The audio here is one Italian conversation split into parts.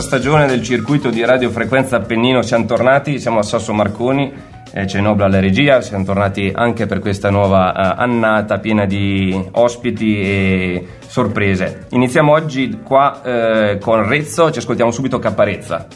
Terza stagione del circuito di radiofrequenza Appennino, siamo tornati, siamo a Sasso Marconi, eh, c'è Nobla alla regia, siamo tornati anche per questa nuova eh, annata piena di ospiti e sorprese. Iniziamo oggi qua eh, con Rezzo, ci ascoltiamo subito Caparezza.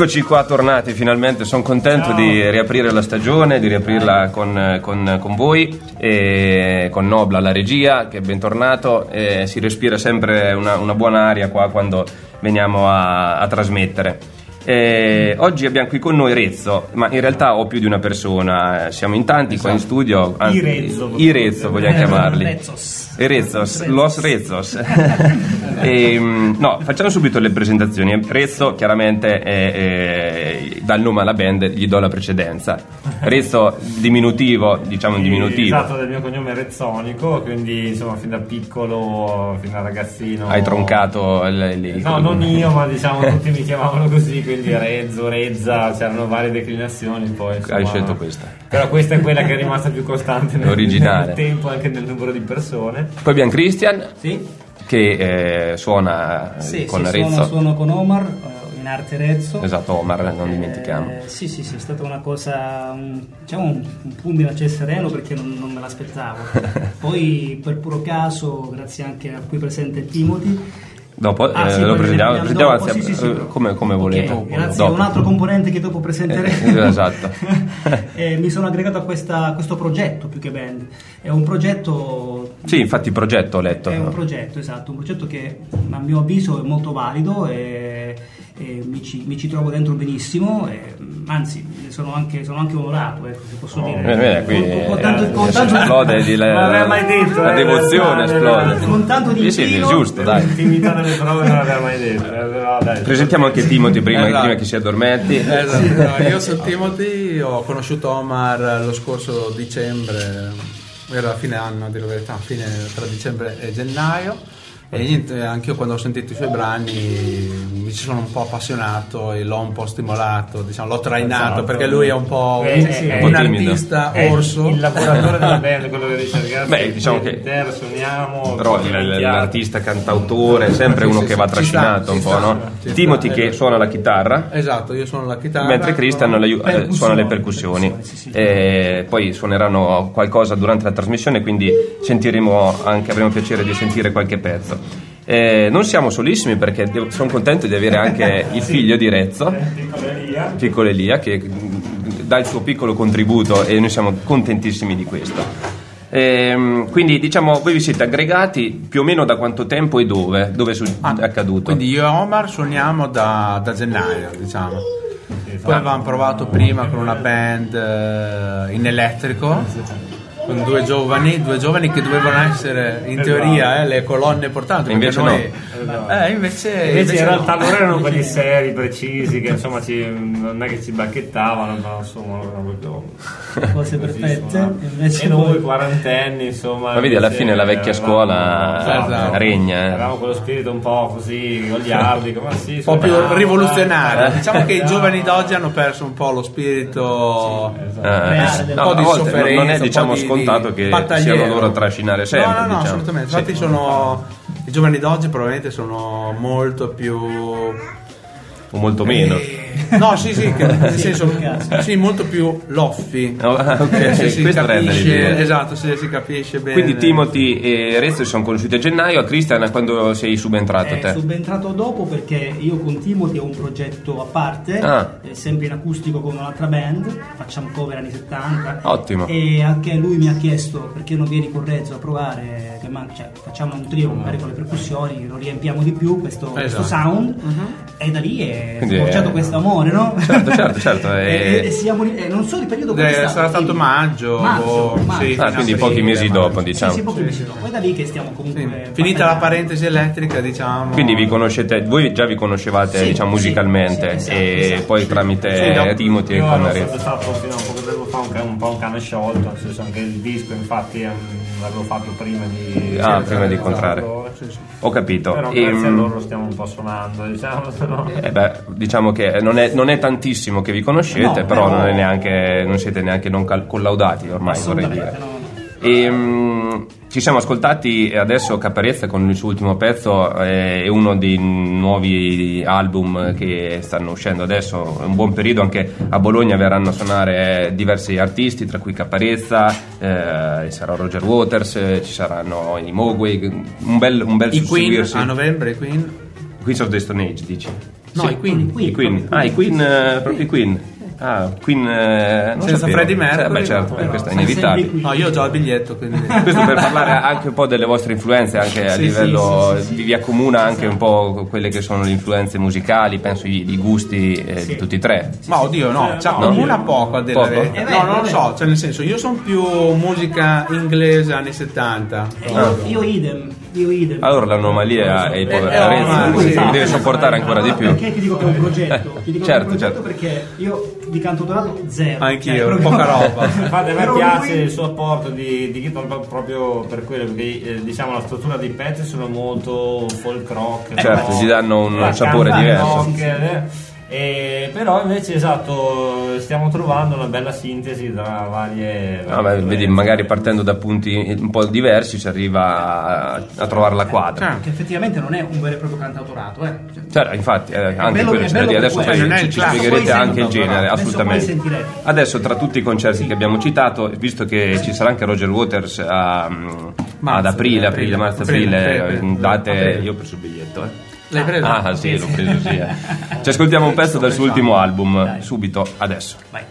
Eccoci qua tornati finalmente, sono contento Ciao. di riaprire la stagione, di riaprirla con, con, con, voi e con Nobla la regia che è bentornato si respira sempre una, una buona aria qua quando veniamo a, a trasmettere. Eh, oggi abbiamo qui con noi Rezzo, ma in realtà ho più di una persona, eh, siamo in tanti qua in studio. I anzi, Rezzo. I Rezzo vogliamo chiamarli. Rezzos. I Rezzos, los Rezzos. E, mm, no, facciamo subito le presentazioni. Rezzo chiaramente è, è- dà il nome alla band, gli do la precedenza. Rezzo diminutivo, diciamo in diminutivo. Esatto, del mio cognome Rezzonico, quindi insomma fin da piccolo, fin da ragazzino. Hai troncato il- il- No, non io, ma diciamo tutti mi chiamavano così, quindi Rezzo, Rezza, c'erano varie declinazioni poi. Insomma, Hai scelto questa. Però questa è quella che è rimasta più costante nel, nel tempo, anche nel numero di persone. Poi abbiamo Christian Sì, che eh, suona eh, sì, con sì, Rezzo. suono, suono con Omar eh, in arte Rezzo. Esatto, Omar, non Eh, dimentichiamo. sì, sì, sì, è stata una cosa, un, diciamo un, un fulmine a ciel sereno perché non, non me l'aspettavo. Poi per puro caso, grazie anche a qui presente Timothy, Dopo Ah, eh, sì, lo presentiamo, presentiamo, dopo, anzi, sì, sì, eh, come, come Ok, volete. grazie Dopo. un altro componente che dopo presenteremo. Eh, esatto. Eh, mi sono aggregato a, questa- a questo progetto più che band. È un progetto Sì, infatti progetto ho letto. È un progetto, esatto, un progetto che a mio avviso è molto valido e, e mi, ci, mi ci trovo dentro benissimo, e, anzi sono anche, sono anche onorato, ecco, se posso dire. Eh, vedi, qui Con- con- con eh, tanto- con eh, tanto- esplode di la, l'aveva mai detto, la eh, devozione realtà, esplode. con tanto di Sì, sì, giusto, dai. Delle prove non l'aveva mai detto. però dai. Presentiamo anche Timothy prima, Esatto. prima che si addormenti. Esatto, no, io sono Timothy, ho conosciuto Omar lo scorso dicembre, era fine anno, a dire la verità, fine tra dicembre e gennaio. E niente, anche io quando ho sentito i suoi brani mi ci sono un po' appassionato e l'ho un po' stimolato, diciamo, l'ho trainato perché lui è un po' Eh, un, sì, un è un po' timido. artista È orso. il lavoratore della band, quello che dice ragazzi. Beh, diciamo che- Terra, suoniamo. Però l'artista cantautore è sempre Sì, uno sì, che sì, va ci trascinato sta, un po', sta, no? Timothy eh. che suona la chitarra. Esatto, io sono la chitarra. Mentre Christian eh, Percussioni, suona le percussioni, percussioni, sì, sì. E poi suoneranno qualcosa durante la trasmissione, quindi sentiremo anche, avremo piacere di sentire qualche pezzo. Eh, non siamo solissimi perché sono contento di avere anche il figlio di Rezzo, piccolo Elia, che dà il suo piccolo contributo e noi siamo contentissimi di questo. Ehm, quindi diciamo voi vi siete aggregati più o meno da quanto tempo e dove? Dove è su- Ah, è accaduto? Quindi io e Omar suoniamo da, da gennaio, diciamo. Poi avevamo provato prima con una band eh, in elettrico. Con due giovani, due giovani che dovevano essere in teoria eh, le colonne portanti. Invece noi, Eh, invece, Invece in realtà no. loro erano quelli seri, precisi, che insomma ci- non è che ci bacchettavano, ma insomma erano proprio Cose perfette, invece E noi quarantenni, insomma. Ma vedi, alla invece fine la vecchia eravamo- scuola Esatto. regna. eh. Avevamo quello spirito un po' così, goliardico, ma sì, un po' più rivoluzionario. dai, Diciamo che i dai. giovani d'oggi hanno perso un po' lo spirito. Esatto. Eh, no, un po' di volte sofferenza, non è diciamo di- scontato che battagliero. siano loro a trascinare sempre. no, no, no, diciamo. assolutamente. Sì. Infatti sono i giovani d'oggi probabilmente sono molto più O molto meno. Eh, No, sì, sì, che- nel senso, sì, molto più loffi. Oh, ok, Eh, sì, si questo rende capisce, l'idea. esatto, sì, si capisce bene. Quindi Timothy e Rezzo si sono conosciuti a gennaio, a Cristian quando sei subentrato È te? subentrato dopo perché io con Timothy ho un progetto a parte, Ah. eh, sempre in acustico con un'altra band, facciamo cover anni 70. Ottimo. E anche lui mi ha chiesto perché non vieni con Rezzo a provare, che man- cioè, facciamo un trio magari con le percussioni, lo riempiamo di più questo, questo Esatto. sound e da lì è è- sbocciato questo amore, no? Certo, certo, certo, e, e- e siamo lì- e non so il periodo quando Eh, sarà stato quindi- maggio, maggio, o- maggio. sì, Ah, quindi pochi mesi maggio. dopo, Sì, diciamo. sì, pochi mesi dopo. È da lì che stiamo comunque Sì. Finita la parentesi elettrica, diciamo. Quindi vi conoscete, voi già vi conoscevate Sì, diciamo sì, musicalmente sì, e esatto, esatto. poi tramite Sì, Timothy e Io con ero sempre Rezzo. stato fino a un po' tempo fa un, un po' un cane sciolto, nel senso anche il disco infatti ehm, l'avevo fatto prima di... Ah, sì, prima di incontrare. Sì, sì. Ho capito. Però E, grazie a mm, loro stiamo un po' suonando, diciamo, eh beh, diciamo che non è, non è tantissimo che vi conoscete, No, però però- non, è neanche, non siete neanche non cal- collaudati ormai, vorrei dire. E, mm, ci siamo ascoltati adesso Caparezza con il suo ultimo pezzo, eh, è uno dei nuovi album che stanno uscendo adesso, è un buon periodo, anche a Bologna verranno a suonare diversi artisti, tra cui Caparezza, eh, ci sarà Roger Waters, eh, ci saranno i Mogwai, un bel, un bel I Queen a novembre, Queen. Queens of the Stone Age, dici? No, i Queen. I Queen, ah i Queen, eh, proprio i Queen. Ah, Queen. eh, non Senza sapevo. Freddie Mercury, Eh, beh, certo, no, eh, no, questo è inevitabile. No, io ho già il biglietto, quindi... Questo per parlare anche un po' delle vostre influenze, anche a Sì, livello sì, sì, sì, vi, vi accomuna anche un po' quelle che sono le influenze musicali, penso i, i gusti eh, di tutti e tre. Ma oddio, no, cioè, no, comuna io- poco a dire la Poco? verità. Eh, No, non lo so, cioè nel senso, io sono più musica inglese anni 70. Eh, Io, idem, io idem. Allora l'anomalia e il povero Eh, Arezzo ormai, sì. deve sopportare ancora di più. Perché ti dico che è un progetto? Ti dico che è certo, un progetto certo. perché io di canto dorato zero. Anch'io, Cioè, proprio- poca roba. Infatti a me piace lui- il suo apporto di, di pro- proprio per quello, perché eh, diciamo la struttura dei pezzi sono molto folk rock. Certo, no? gli danno un sapore diverso. rock, eh. E però invece esatto stiamo trovando una bella sintesi tra varie, beh, varie vedi, influenze. magari partendo da punti un po' diversi si arriva a, a trovare la quadra. Che effettivamente non è un vero e proprio cantautorato, eh. Cioè, Cioè, infatti, eh, anche bello- quello è c'è da bello dire. per Adesso poi ci, ci spiegherete anche il genere, assolutamente. Adesso, tra tutti i concerti che abbiamo citato, visto che ci sarà anche Roger Waters a, mm, ad Marzo, aprile, aprile, aprile, marzo, aprile, aprile, aprile, date, aprile. io ho preso il biglietto, eh. L'hai preso? Ah, sì, l'ho preso, sì. Ci ascoltiamo un pezzo dal suo ultimo album, subito, adesso. vai.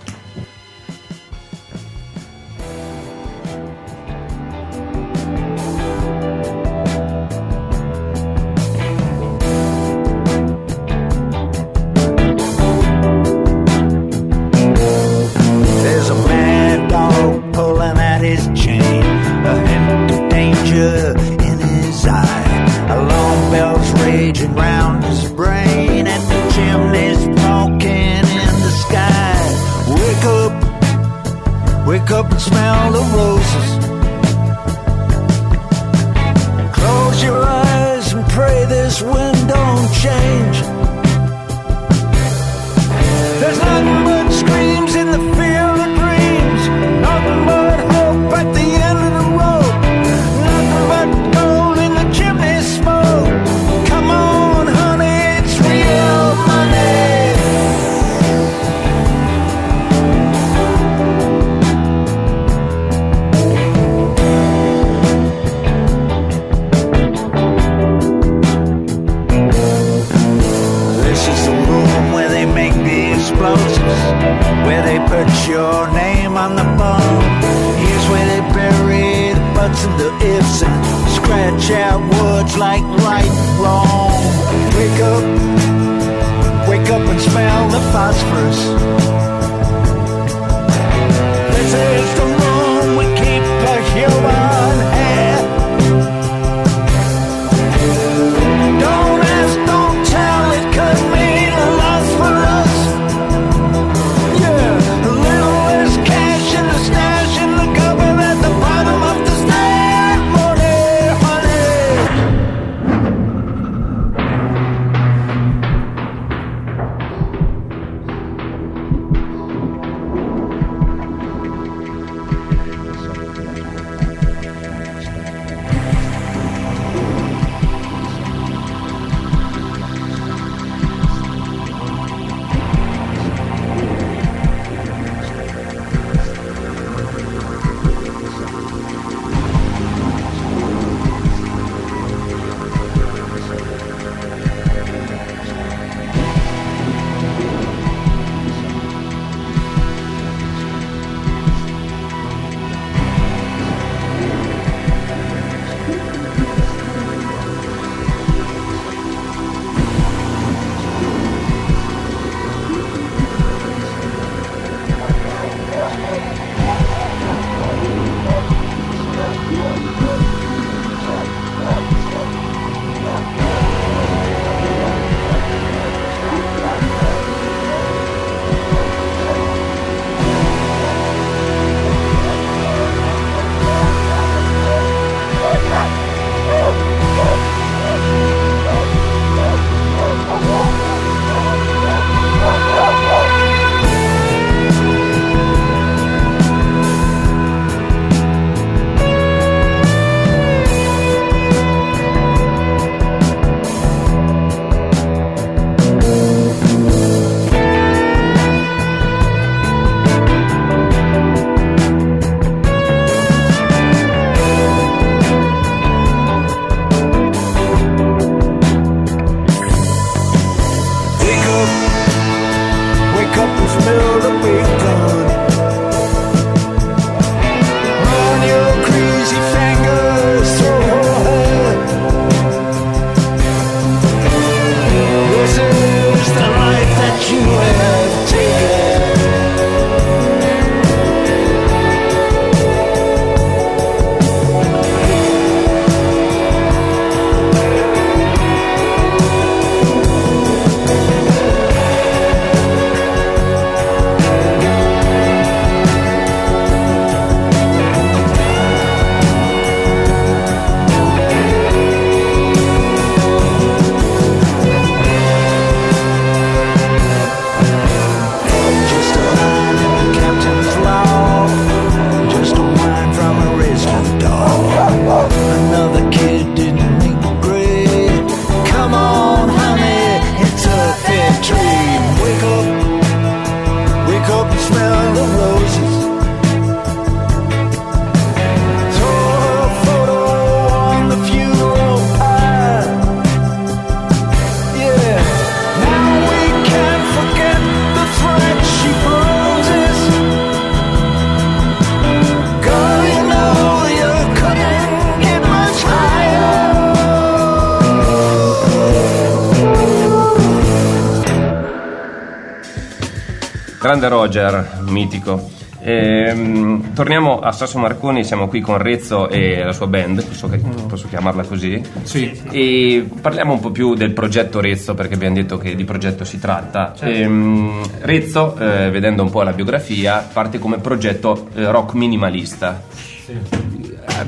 Roger, mitico. Ehm, torniamo a Sasso Marconi, siamo qui con Rezzo e la sua band, posso, posso chiamarla così. Sì. E parliamo un po' più del progetto Rezzo, perché abbiamo detto che di progetto si tratta. Ehm, Rezzo, eh, vedendo un po' la biografia, parte come progetto eh, rock minimalista. Eh,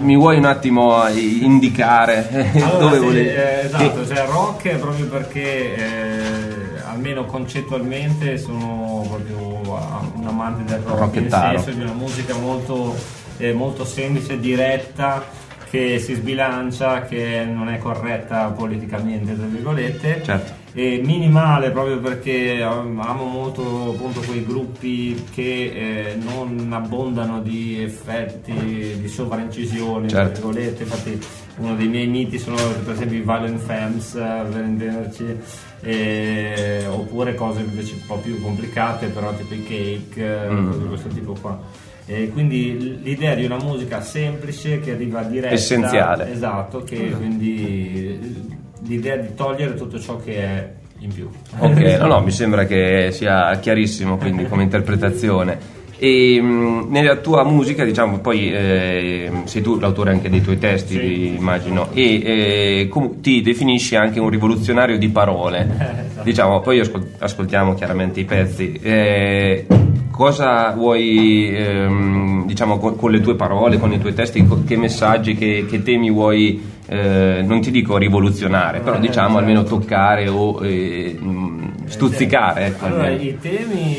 Mi vuoi un attimo indicare eh, Allora, dove sì, volevi? eh, esatto, cioè rock è proprio perché eh, almeno concettualmente sono proprio ah, un amante del rock, Rockettaro. nel senso di una musica molto, eh, molto semplice, diretta, che si sbilancia, che non è corretta politicamente, tra virgolette. Certo. E minimale proprio perché amo molto appunto quei gruppi che eh, non abbondano di effetti di sovraincisione tra Certo. virgolette infatti uno dei miei miti sono per esempio i Violent Femmes eh, per intenderci eh, oppure cose invece un po' più complicate però tipo i cake eh, Mm. cose di questo tipo qua e quindi l'idea di una musica semplice che arriva diretta Essenziale. esatto che quindi l'idea di togliere tutto ciò che è in più Ok, no, no, mi sembra che sia chiarissimo quindi come interpretazione. E mh, nella tua musica, diciamo, poi eh, sei tu l'autore anche dei tuoi testi, Sì. immagino, e eh, com- ti definisci anche un rivoluzionario di parole. esatto. Diciamo, poi ascol- ascoltiamo chiaramente i pezzi. Eh, cosa vuoi, ehm, diciamo, con, con le tue parole, con i tuoi testi, co- che messaggi, che, che temi vuoi, eh, non ti dico rivoluzionare, però Eh, diciamo certo. almeno toccare o eh, mh, stuzzicare. Ecco, Allora, almeno. i temi,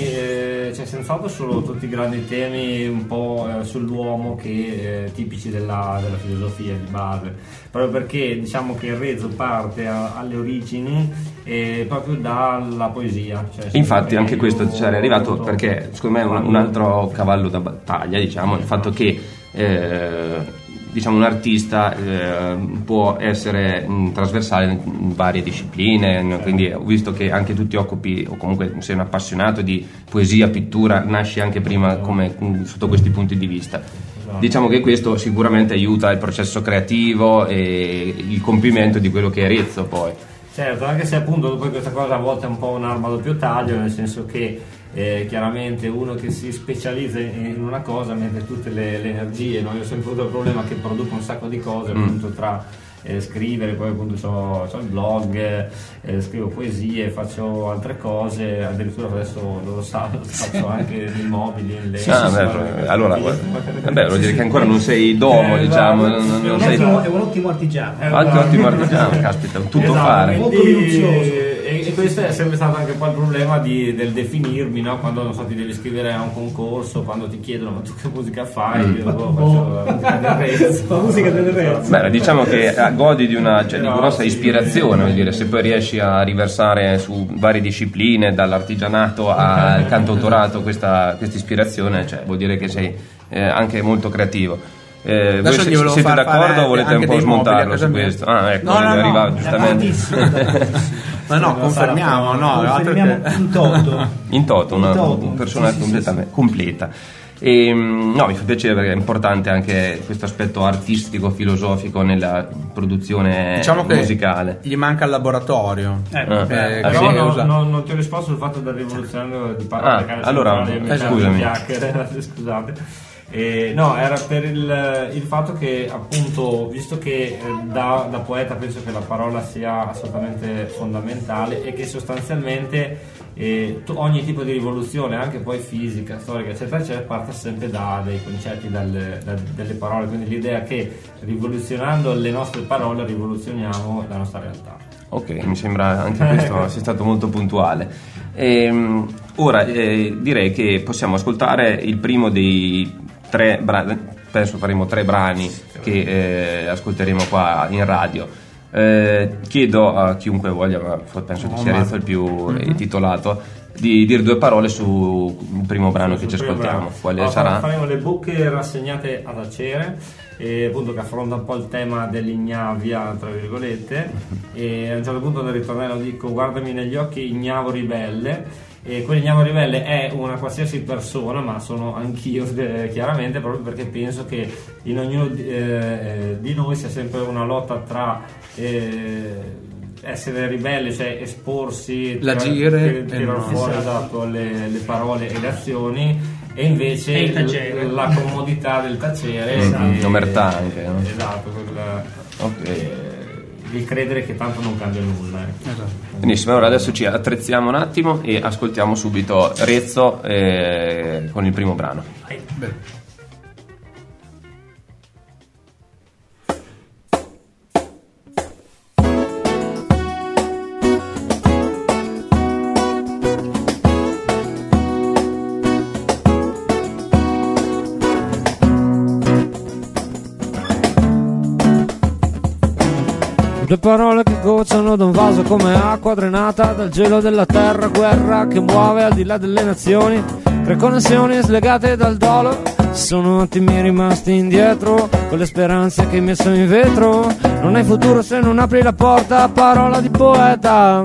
eh, cioè senz'altro sono tutti grandi temi un po' eh, sull'uomo che eh, tipici della, della filosofia di base, proprio perché diciamo che il rezzo parte a- alle origini eh, proprio dalla poesia. Cioè, Infatti anche questo ci sarei arrivato appunto- perché secondo me è un, un altro cavallo da battaglia, diciamo, il fatto che eh, diciamo, un artista eh, può essere mh, trasversale in varie discipline, n- quindi ho visto che anche tu ti occupi o comunque sei un appassionato di poesia, pittura, nasci anche prima come, mh, sotto questi punti di vista. Diciamo che questo sicuramente aiuta il processo creativo e il compimento di quello che è Rezzo poi. Certo, anche se appunto poi questa cosa a volte è un po' un'arma a doppio taglio, nel senso che eh, chiaramente uno che si specializza in una cosa mette tutte le, le energie, no? io ho sempre avuto il problema che produco un sacco di cose Mm. appunto tra eh, scrivere, poi appunto ho il blog, eh, scrivo poesie, faccio altre cose, addirittura adesso lo sa, faccio anche dei mobili in legno. Ah, beh, allora, guarda, vabbè, vuol dire che ancora non sei domo, Eh, diciamo, guarda, non, non- È non un, sei ottimo, è un ottimo artigiano. Eh, anche ottimo artigiano, caspita, tutto Esatto, fare. Molto minuzioso. Questo è sempre stato anche un po' il problema di- del definirmi, no? quando non so, ti devi iscrivere a un concorso, quando ti chiedono ma tu che musica fai, Mm. io boh, faccio la musica del Rezzo. La musica del Rezzo. Beh, diciamo che eh, godi di una cioè, di No, grossa sì, ispirazione, vuol dire, se poi riesci a riversare su varie discipline, dall'artigianato al cantautorato, questa questa ispirazione, cioè, vuol dire che sei eh, anche molto creativo. Eh, voi se- siete d'accordo o volete un po' smontarlo su questo? Ah, ecco, No, no, no. arrivava Da giustamente. Ma no, confermiamo, no, Confermiamo che- in toto. In toto, una In toto, persona sì, sì, completa. E, mm, no, mi fa piacere perché è importante anche questo aspetto artistico, filosofico nella produzione Diciamo che musicale. gli manca il laboratorio. Eh, Ah. Eh, Ah, Però sì? no, usa- no, non ti ho risposto sul fatto del rivoluzionario di Ah, parole. allora, eh, scusami. scusate. Eh, no, era per il, il fatto che appunto, visto che eh, da, da poeta penso che la parola sia assolutamente fondamentale e che sostanzialmente eh, ogni tipo di rivoluzione, anche poi fisica, storica, eccetera, eccetera, parte sempre da dei concetti, dalle, da- delle parole. Quindi l'idea che rivoluzionando le nostre parole rivoluzioniamo la nostra realtà. Ok, mi sembra anche questo sia stato molto puntuale. Ehm, ora eh, direi che possiamo ascoltare il primo dei tre brani, penso faremo tre brani che eh, ascolteremo qua in radio. Eh, chiedo a chiunque voglia, ma penso che sia Renzo il più eh, titolato, di dire due parole sul primo brano che ci ascoltiamo. Quale Allora, sarà? Faremo le buche rassegnate ad Acere, e appunto che affronta un po' il tema dell'ignavia, tra virgolette, e a un certo punto nel ritornello dico guardami negli occhi ignavo ribelle, e quell'ignavo ribelle è una qualsiasi persona, ma sono anch'io eh, chiaramente, proprio perché penso che in ognuno di, eh, di noi sia sempre una lotta tra... eh, essere ribelle, cioè esporsi, L'agire tirare e no. fuori esatto, le, le parole e le azioni e invece E l- la comodità del tacere Esatto. e- L'omertà anche, no? esatto quel- Ok. eh, il credere che tanto non cambia nulla ecco. Esatto. Benissimo, allora adesso ci attrezziamo un attimo e ascoltiamo subito Rezzo eh, con il primo brano. Bene. Due parole che gocciano da un vaso come acqua drenata dal gelo della terra, guerra che muove al di là delle nazioni, tre connessioni slegate dal dolo. Sono attimi rimasti indietro, con le speranze che hai messo in vetro. Non hai futuro se non apri la porta, parola di poeta.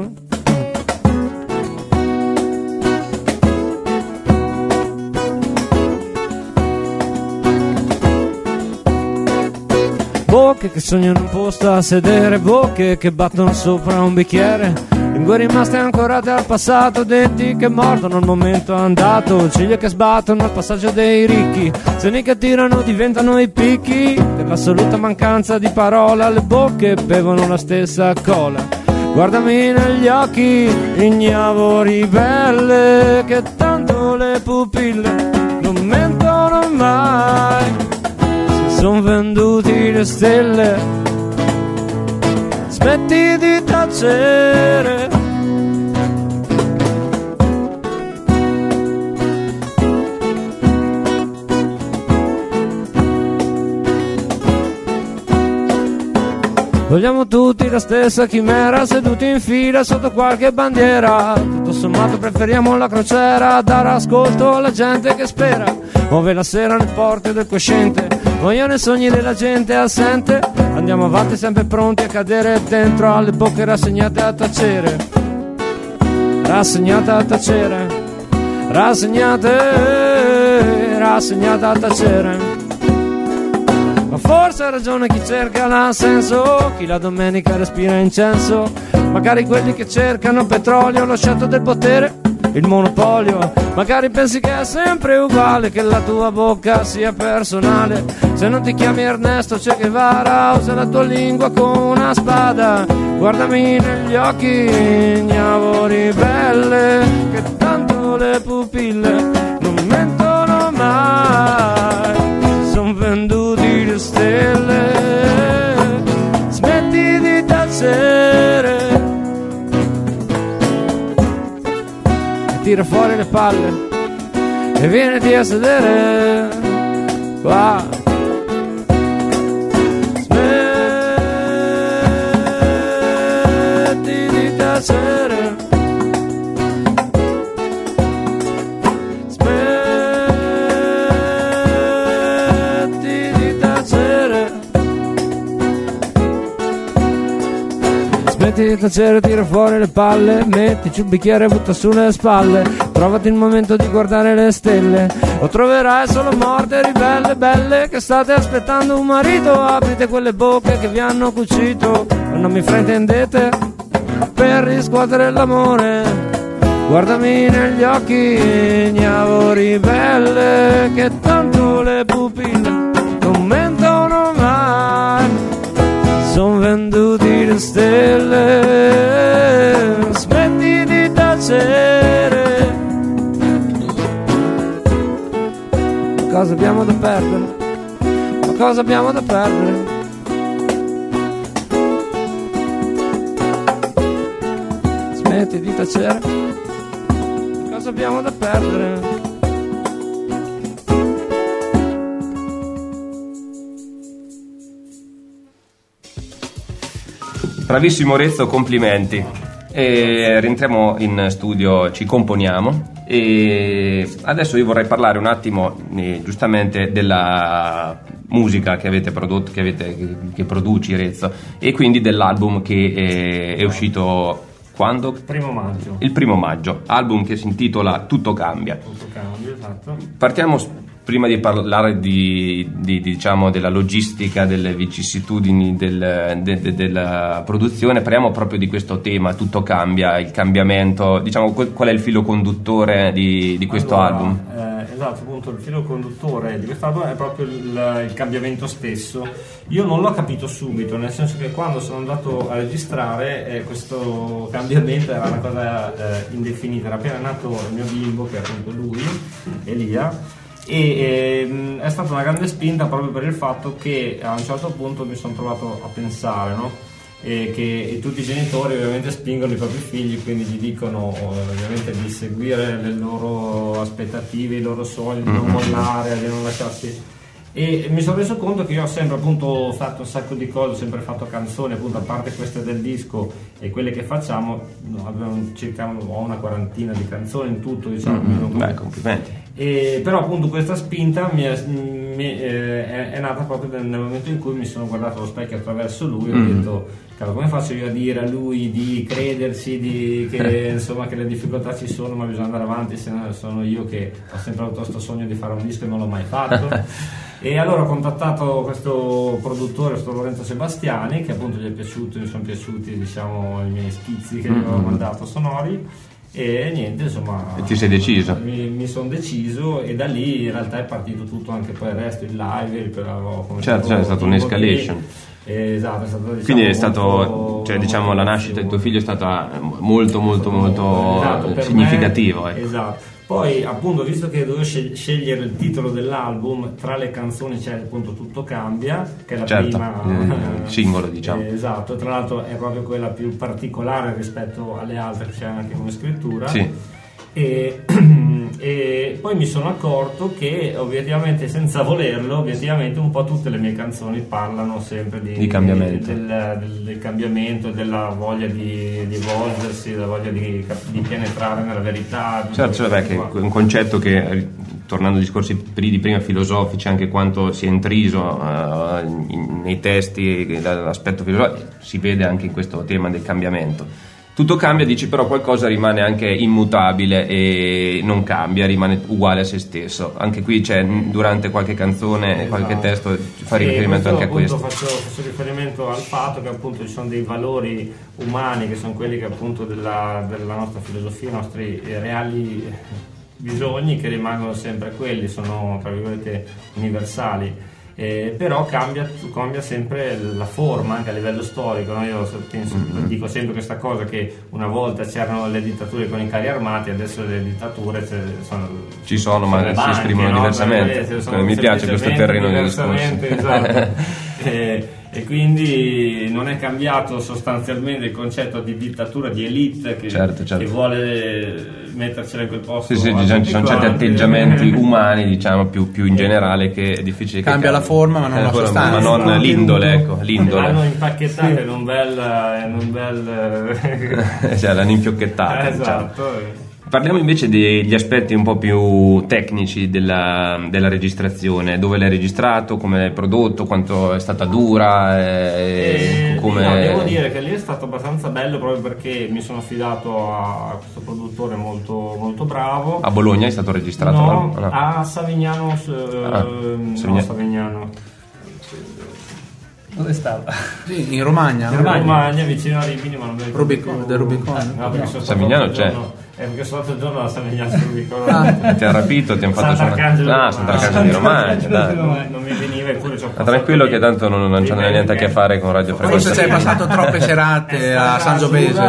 Bocche che sognano un posto a sedere, bocche che battono sopra un bicchiere. Lingue rimaste ancorate al passato, denti che mordono il momento andato, ciglia che sbattono al passaggio dei ricchi, seni che tirano diventano i picchi, dell'assoluta mancanza di parola, le bocche bevono la stessa cola. Guardami negli occhi, ignavo ribelle, che tanto le pupille non mentono mai son venduti le stelle. Smetti di tacere. Vogliamo tutti la stessa chimera, seduti in fila sotto qualche bandiera. Tutto sommato preferiamo la crociera, dare ascolto alla gente che spera. Muove la sera le porte del cosciente, vogliono i sogni della gente assente. Andiamo avanti sempre pronti a cadere dentro alle bocche rassegnate a tacere. Rassegnate a tacere, rassegnate, rassegnate a tacere. Forse ha ragione chi cerca l'assenso, chi la domenica respira incenso, magari quelli che cercano petrolio, lo sciatto del potere, il monopolio, magari pensi che è sempre uguale, che la tua bocca sia personale, se non ti chiami Ernesto Che Guevara, usa la tua lingua con una spada, guardami negli occhi, ignavo ribelle, che tanto le pupille tira fuori le palle e vieniti a sedere qua. Smetti di tacere. Smetti di tacere, tira fuori le palle, mettici un bicchiere e butta su le spalle. Trovati il momento di guardare le stelle, o troverai solo morte ribelle, belle, che state aspettando un marito. Aprite quelle bocche che vi hanno cucito, non mi fraintendete, per riscuotere l'amore. Guardami negli occhi, ignavo ribelle, che tanto le pupille non mentono mai. Son venduti le stelle, smetti di tacere. Cosa abbiamo da perdere? Ma cosa abbiamo da perdere? Smetti di tacere. Cosa abbiamo da perdere? Bravissimo Rezzo, complimenti. E rientriamo in studio, ci componiamo e adesso io vorrei parlare un attimo eh, giustamente della musica che avete prodotto, che, avete, che, che produci Rezzo e quindi dell'album che eh, è uscito quando? primo maggio Il primo maggio, album che si intitola Tutto cambia. tutto cambia esatto Partiamo prima di parlare di, di- diciamo, della logistica, delle vicissitudini del- de- de- della produzione, parliamo proprio di questo tema, tutto cambia, il cambiamento, diciamo, qual è il filo conduttore di, di questo Allora, album? eh, esatto, appunto il filo conduttore di quest'album è proprio il, il cambiamento stesso. Io non l'ho capito subito, nel senso che quando sono andato a registrare eh, questo cambiamento era una cosa eh, indefinita, era appena nato il mio bimbo, che è appunto lui, Elia. E ehm, è stata una grande spinta proprio per il fatto che a un certo punto mi sono trovato a pensare, no? e che e tutti i genitori ovviamente spingono i propri figli, quindi gli dicono eh, ovviamente di seguire le loro aspettative, i loro sogni, di non mollare, di non lasciarsi. E mi sono reso conto che io ho sempre appunto fatto un sacco di cose, ho sempre fatto canzoni, appunto a parte queste del disco e quelle che facciamo, no, abbiamo circa ho una quarantina di canzoni in tutto, diciamo. sono- Beh, complimenti. E, però appunto questa spinta mi è, mi- eh, è- è nata proprio nel, momento in cui mi sono guardato allo specchio attraverso lui e ho detto cavolo come faccio io a dire a lui di credersi di, che, insomma, che le difficoltà ci sono ma bisogna andare avanti se no sono io che ho sempre avuto questo sogno di fare un disco e non l'ho mai fatto. E allora ho contattato questo produttore, questo Lorenzo Sebastiani che appunto gli è piaciuto, mi sono piaciuti diciamo i miei schizzi che gli avevo mandato sonori e niente insomma E ti sei deciso? mi, mi sono deciso e da lì in realtà è partito tutto anche poi il resto, il live, il, cominciato Certo, certo, è stato tipo un'escalation. eh, esatto, è stato diciamo, Quindi è stato, molto- cioè, diciamo, la nascita di tuo figlio è stata molto, molto, molto Esatto, per significativa. ecco. Esatto. Poi, appunto, visto che dovevo scegliere il titolo dell'album, tra le canzoni c'è appunto Tutto Cambia, che è la Certo, prima il singolo, diciamo. Eh, esatto, tra l'altro è proprio quella più particolare rispetto alle altre che c'è anche come scrittura. Sì. E, e poi mi sono accorto che obiettivamente senza volerlo, obiettivamente un po' tutte le mie canzoni parlano sempre di, Di cambiamento. del, del- del cambiamento, della voglia di, di evolversi, della voglia di, penetrare nella verità. Certo, cioè, è un concetto che, tornando ai discorsi di prima filosofici, anche quanto si è intriso in- nei testi, l'aspetto filosofico, si vede anche in questo tema del cambiamento. Tutto cambia, dici però qualcosa rimane anche immutabile e non cambia, rimane uguale a se stesso. Anche qui c'è durante qualche canzone, qualche Esatto. testo fa Sì, riferimento anche a questo. Faccio, faccio riferimento al fatto che appunto ci sono dei valori umani che sono quelli che appunto della, della nostra filosofia, i nostri eh, reali bisogni che rimangono sempre quelli, sono tra virgolette universali. Eh, però cambia, cambia sempre la forma anche a livello storico. no? Io so- penso- Mm-hmm. dico sempre questa cosa: che una volta c'erano le dittature con i carri armati, adesso le dittature sono, Ci sono, ma le si banche, esprimono no? diversamente. Eh, sono Eh, mi piace questo terreno di discorso. esatto. e, e quindi non è cambiato sostanzialmente il concetto di dittatura di elite che, Certo, certo. che vuole mettercela in quel posto. Sì, sì, ci sono certi quanti. atteggiamenti umani, diciamo, più, più in generale che è difficile che Cambia la forma, ma non la forma, sostanza. Ma non Il l'indole, ecco, L'hanno l'indole. impacchettata in un bel... In un bel cioè, l'hanno infiocchettata, diciamo. Parliamo invece degli aspetti un po' più tecnici della, della registrazione, dove l'hai registrato, come l'hai prodotto, quanto è stata dura, eh, E, come... no, devo dire che lì è stato abbastanza bello proprio perché mi sono affidato a questo produttore molto, molto bravo. A Bologna è stato registrato? No, no? No. a Savignano, s- Ah, no, Savignano. Savignano. Dove stava? Sì, in Romagna. In no? Romagna, vicino a Rimini, ma non mi ricordo Rubicon, del Rubicon. Eh, no, stato Savignano c'è. giorno- Eh, perché sono stato il giorno a Savignano sul Rubicon. Ah. Ti ha rapito, ti hanno fatto Sant'Arcangelo. Ah, di Sant'Arcangelo di Romagna, dai. Non, mi veniva eppure ci ho Ma tranquillo che tanto non, non c'è niente a che fare con Radio Forse Frequenza. ci hai passato troppe serate a San Giovese.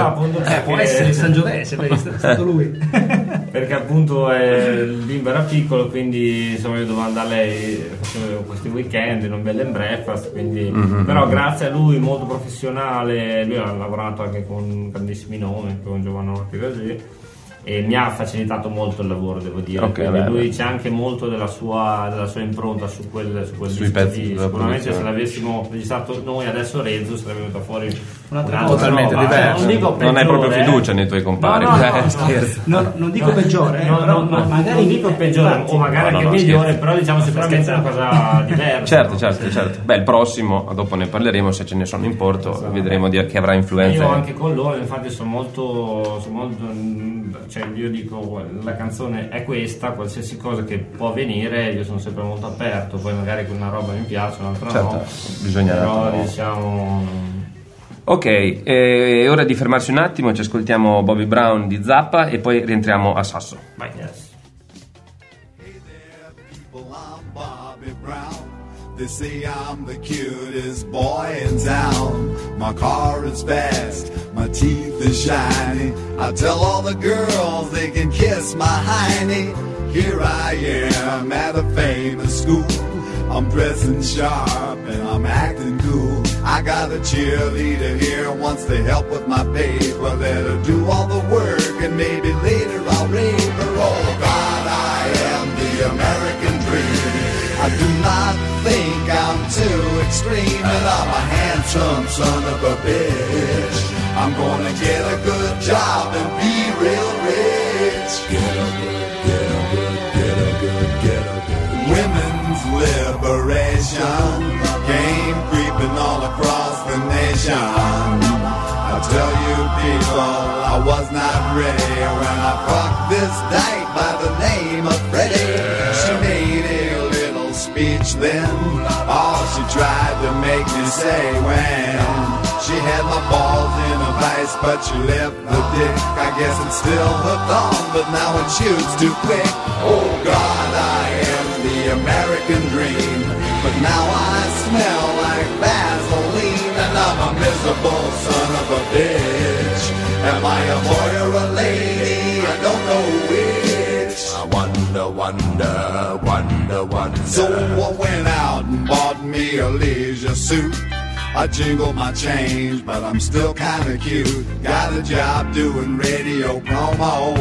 Eh, può essere San Giovese, perché è stato lui. perché appunto eh, il bimbo era piccolo quindi insomma io dovevo andare a lei facevo questi weekend in un bed and breakfast quindi però grazie a lui molto professionale lui ha lavorato anche con grandissimi nomi con Giovanotti così e mi ha facilitato molto il lavoro devo dire Ok, Quindi beh, lui beh. c'è anche molto della sua, della sua impronta su quel, su quel Sui pezzi della sicuramente se l'avessimo registrato noi adesso Renzo sarebbe venuta fuori Un'altra cosa. Totalmente roba. diversa. non, dico Non hai proprio peggiore, fiducia eh. nei tuoi compari. No, no, no, Eh, no. scherzo. No, non dico peggiore, eh, No, però no, no, magari non dico peggiore infatti, o magari no, anche migliore, scherzo. però diciamo sicuramente è una cosa diversa. Certo, certo, certo. Beh, il prossimo, dopo ne parleremo se ce ne sono in porto, Esatto. vedremo di- che avrà influenza. Io anche con loro, infatti, sono molto, sono molto- cioè io dico la canzone è questa, qualsiasi cosa che può venire, io sono sempre molto aperto, poi magari una roba mi piace, un'altra Certo, no, bisogna però diciamo... Ok, eh, è ora di fermarci un attimo, ci ascoltiamo Bobby Brown di Zappa e poi rientriamo a Sasso. Vai. Yes. They say I'm the cutest boy in town. My car is fast, my teeth are shiny. I tell all the girls they can kiss my hiney. Here I am at a famous school. I'm dressing sharp and I'm acting cool. I got a cheerleader here wants to help with my paper. Let her do all the work and maybe later I'll rape her. Oh God, I am the American. I do not think I'm too extreme, and I'm a handsome son of a bitch. I'm gonna get a good job and be real rich. Get a good, get a good, get a good, get a good. Women's liberation came creeping all across the nation. I tell you people, I was not ready when I fucked this dyke by the name of Freddie. Speech then, all she tried to make me say when she had my balls in a vice, but she left the dick. I guess it's still hooked on, but now it shoots too quick. Oh God, I am the American dream, but now I smell like Vaseline, and I'm a miserable son of a bitch. Am I a boy or a lady? I don't know which. Wonder, wonder, wonder, wonder. So I went out and bought me a leisure suit. I jingle my change, but I'm still kinda cute. Got a job doing radio promo.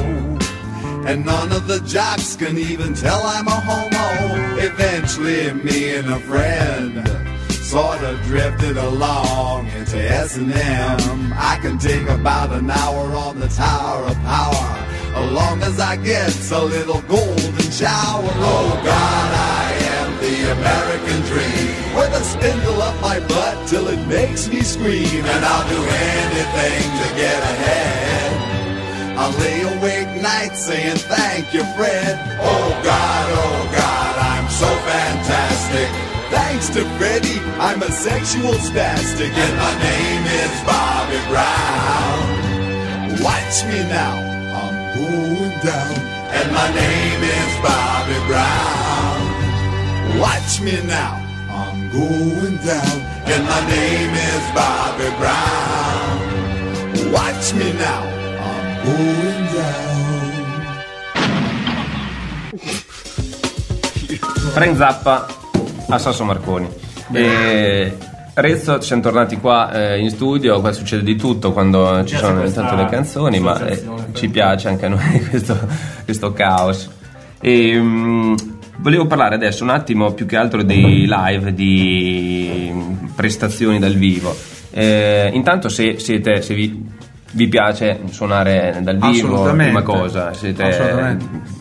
And none of the jocks can even tell I'm a homo. Eventually, me and a friend sort of drifted along into S&M. I can take about an hour on the Tower of Power, as long as I get a little golden shower. Oh God, I am the American dream, with a spindle up my butt till it makes me scream, and I'll do anything to get ahead. I'll lay awake nights saying thank you, Fred. Oh God, oh God, I'm so fantastic. Thanks to Freddie, I'm a sexual spastic, and my name is Bobby Brown. Watch me now, down, and my name is Bobby Brown. Watch me now, I'm going down, and my name is Bobby Brown. Watch me now, I'm going down. Frank Zappa a Sasso Marconi. E Rezzo, ci siamo tornati qua eh, in studio, qua succede di tutto quando ci piace sono intanto le canzoni, ma eh, ci piace anche a noi questo, questo caos. E, mm, volevo parlare adesso un attimo più che altro dei live, di prestazioni dal vivo. Eh, intanto se siete, se vi, vi piace suonare dal vivo, prima cosa, siete,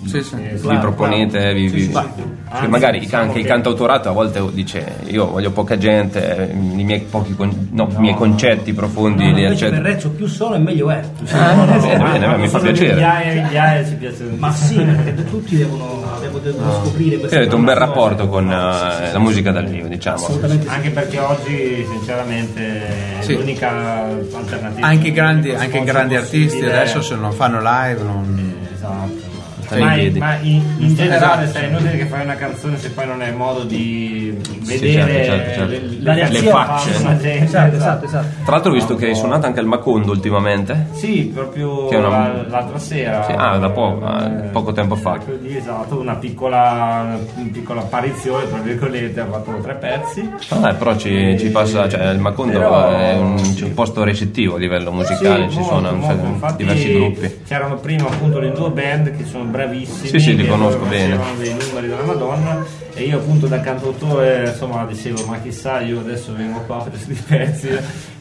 Sì, sì. vi Claro, proponete, vi- Sì, vi- sì, sì. che Anzi, magari diciamo anche il che- cantautorato a volte dice io voglio poca gente, eh, i miei, pochi con- no, i miei concetti profondi No, li per. Rezzo più solo e meglio è. Ah, no, no, bene, no, mi fa piacere. Ci piace Ma sì, perché tutti devono, devono- devono scoprire questo. avete un bel rapporto con eh, la musica dal vivo, diciamo. Anche perché oggi sinceramente è l'unica alternativa. Anche i grandi, anche grandi artisti adesso se non fanno live non... Esatto. Stai in Ma, ma in, in generale Esatto. è inutile che fai una canzone se poi non hai modo di Sì, vedere certo, certo, certo. le, le reazione. facce gente. Esatto, esatto, esatto. Tra l'altro ho visto che hai suonato anche al Macondo ultimamente. Sì, proprio una- la- l'altra sera. Sì, ah, da poco, ah, Eh, poco tempo fa. mercoledì, esatto, una piccola, una piccola apparizione, tra virgolette, ha fatto tre pezzi. Ah, eh, però ci, ci passa, cioè il Macondo Però- è un, c'è un posto recettivo a livello musicale, Sì, ci molto, suona molto. cioè, Infatti diversi gruppi. C'erano prima appunto le due band che sono bravissimi. Sì, sì, li conosco bene. dei numeri della Madonna e io appunto da cantautore insomma dicevo ma chissà io adesso vengo qua per questi pezzi.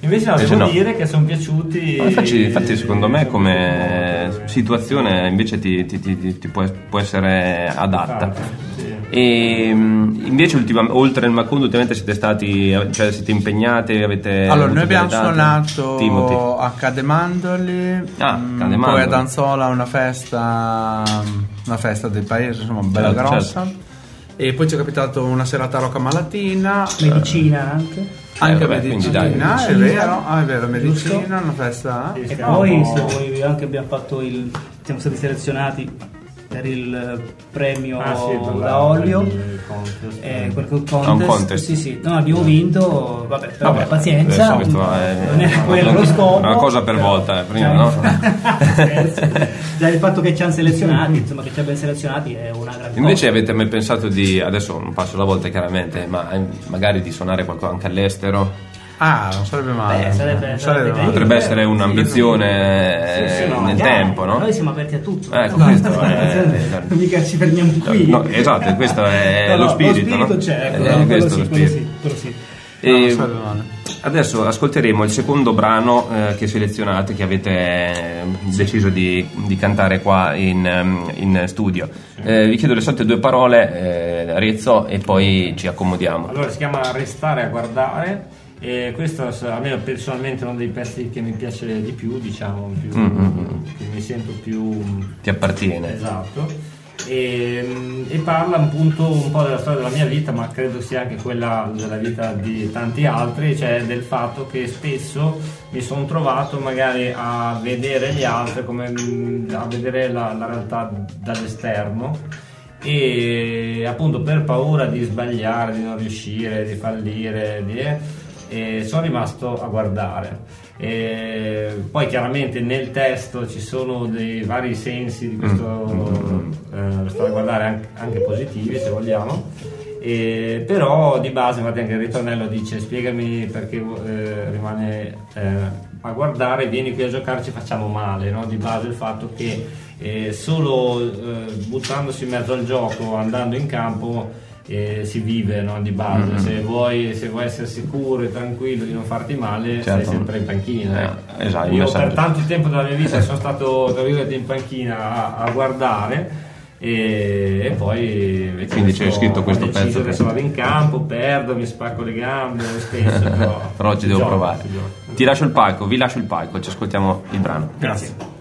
Invece no, devo no. dire che sono piaciuti. Ma Infatti, infatti, secondo me come situazione invece ti, ti- ti- ti- può, può essere adatta. Infatti. E mh, invece, ultima- oltre il Macondo, ultimamente siete stati, cioè siete impegnati, avete. Allora, noi abbiamo suonato Timothy. a Cademandoli, Ah, mm, Cademandoli. poi a Danzola una festa, una festa del paese, insomma, bella Certo, grossa. E poi ci è capitato una serata a Rocca Malatina. Medicina anche. Anche Eh, vabbè, medicina, dai. è vero, ah, è vero, Giusto. medicina, una festa. Sì, E stiamo poi siamo- anche abbiamo fatto il, siamo stati selezionati per il eh, premio Ah, sì, da olio. contest. Eh, quel contest, Ah, un contest. Sì, sì, no, abbiamo vinto, vabbè, però Vabbè, pazienza, adesso questo è- non era quello lo scopo. una cosa per volta, eh, prima, no? Già il fatto che ci hanno selezionati, insomma che ci abbiano selezionati è una grande Invece cosa. avete mai pensato di, adesso non passo la volta chiaramente, ma eh, magari di suonare qualcosa anche all'estero? Ah, non sarebbe male. Beh, sarebbe- Non sarebbe bello. Potrebbe essere un'ambizione Sì, sì, eh, no, nel chiaro, tempo, no? Noi siamo aperti a tutto. Ecco, No, questo no, è- Mica ci fermiamo qui. No, esatto, questo è lo spirito, Lo no? spirito c'è, ecco, Eh, questo lo spirito. E sarebbe male. adesso ascolteremo il secondo brano eh, che selezionate, che avete eh, deciso di, di cantare qua in, ehm, in studio. Eh, vi chiedo le solite due parole, eh, Arezzo, e poi ci accomodiamo. Allora si chiama Restare a guardare e questo è almeno personalmente uno dei pezzi che mi piace di più, diciamo, più, Mm-hmm. che mi sento più Ti appartiene. esatto. E, e parla appunto un po' della storia della mia vita, ma credo sia anche quella della vita di tanti altri, cioè del fatto che spesso mi sono trovato magari a vedere gli altri come mm, a vedere la, la realtà dall'esterno e appunto per paura di sbagliare, di non riuscire, di fallire, di, e sono rimasto a guardare. E poi chiaramente nel testo ci sono dei vari sensi di questo eh, stare a guardare anche, anche positivi se vogliamo. E, però di base infatti anche il ritornello dice spiegami perché eh, rimane eh, a guardare vieni qui a giocare ci facciamo male no? di base il fatto che eh, solo eh, buttandosi in mezzo al gioco andando in campo eh, si vive no? di base Mm-hmm. se, vuoi, se vuoi essere sicuro e tranquillo di non farti male Certo. sei sempre in panchina Eh, esatto, io messaggio. per tanto tempo della mia vita sono stato in panchina a, a guardare e, e poi invece Quindi c'è scritto ho questo deciso, pezzo adesso vado in campo perdo mi spacco le gambe lo stesso però, Però ci si devo gioca, provare. Ti lascio il palco, vi lascio il palco, ci ascoltiamo il brano. grazie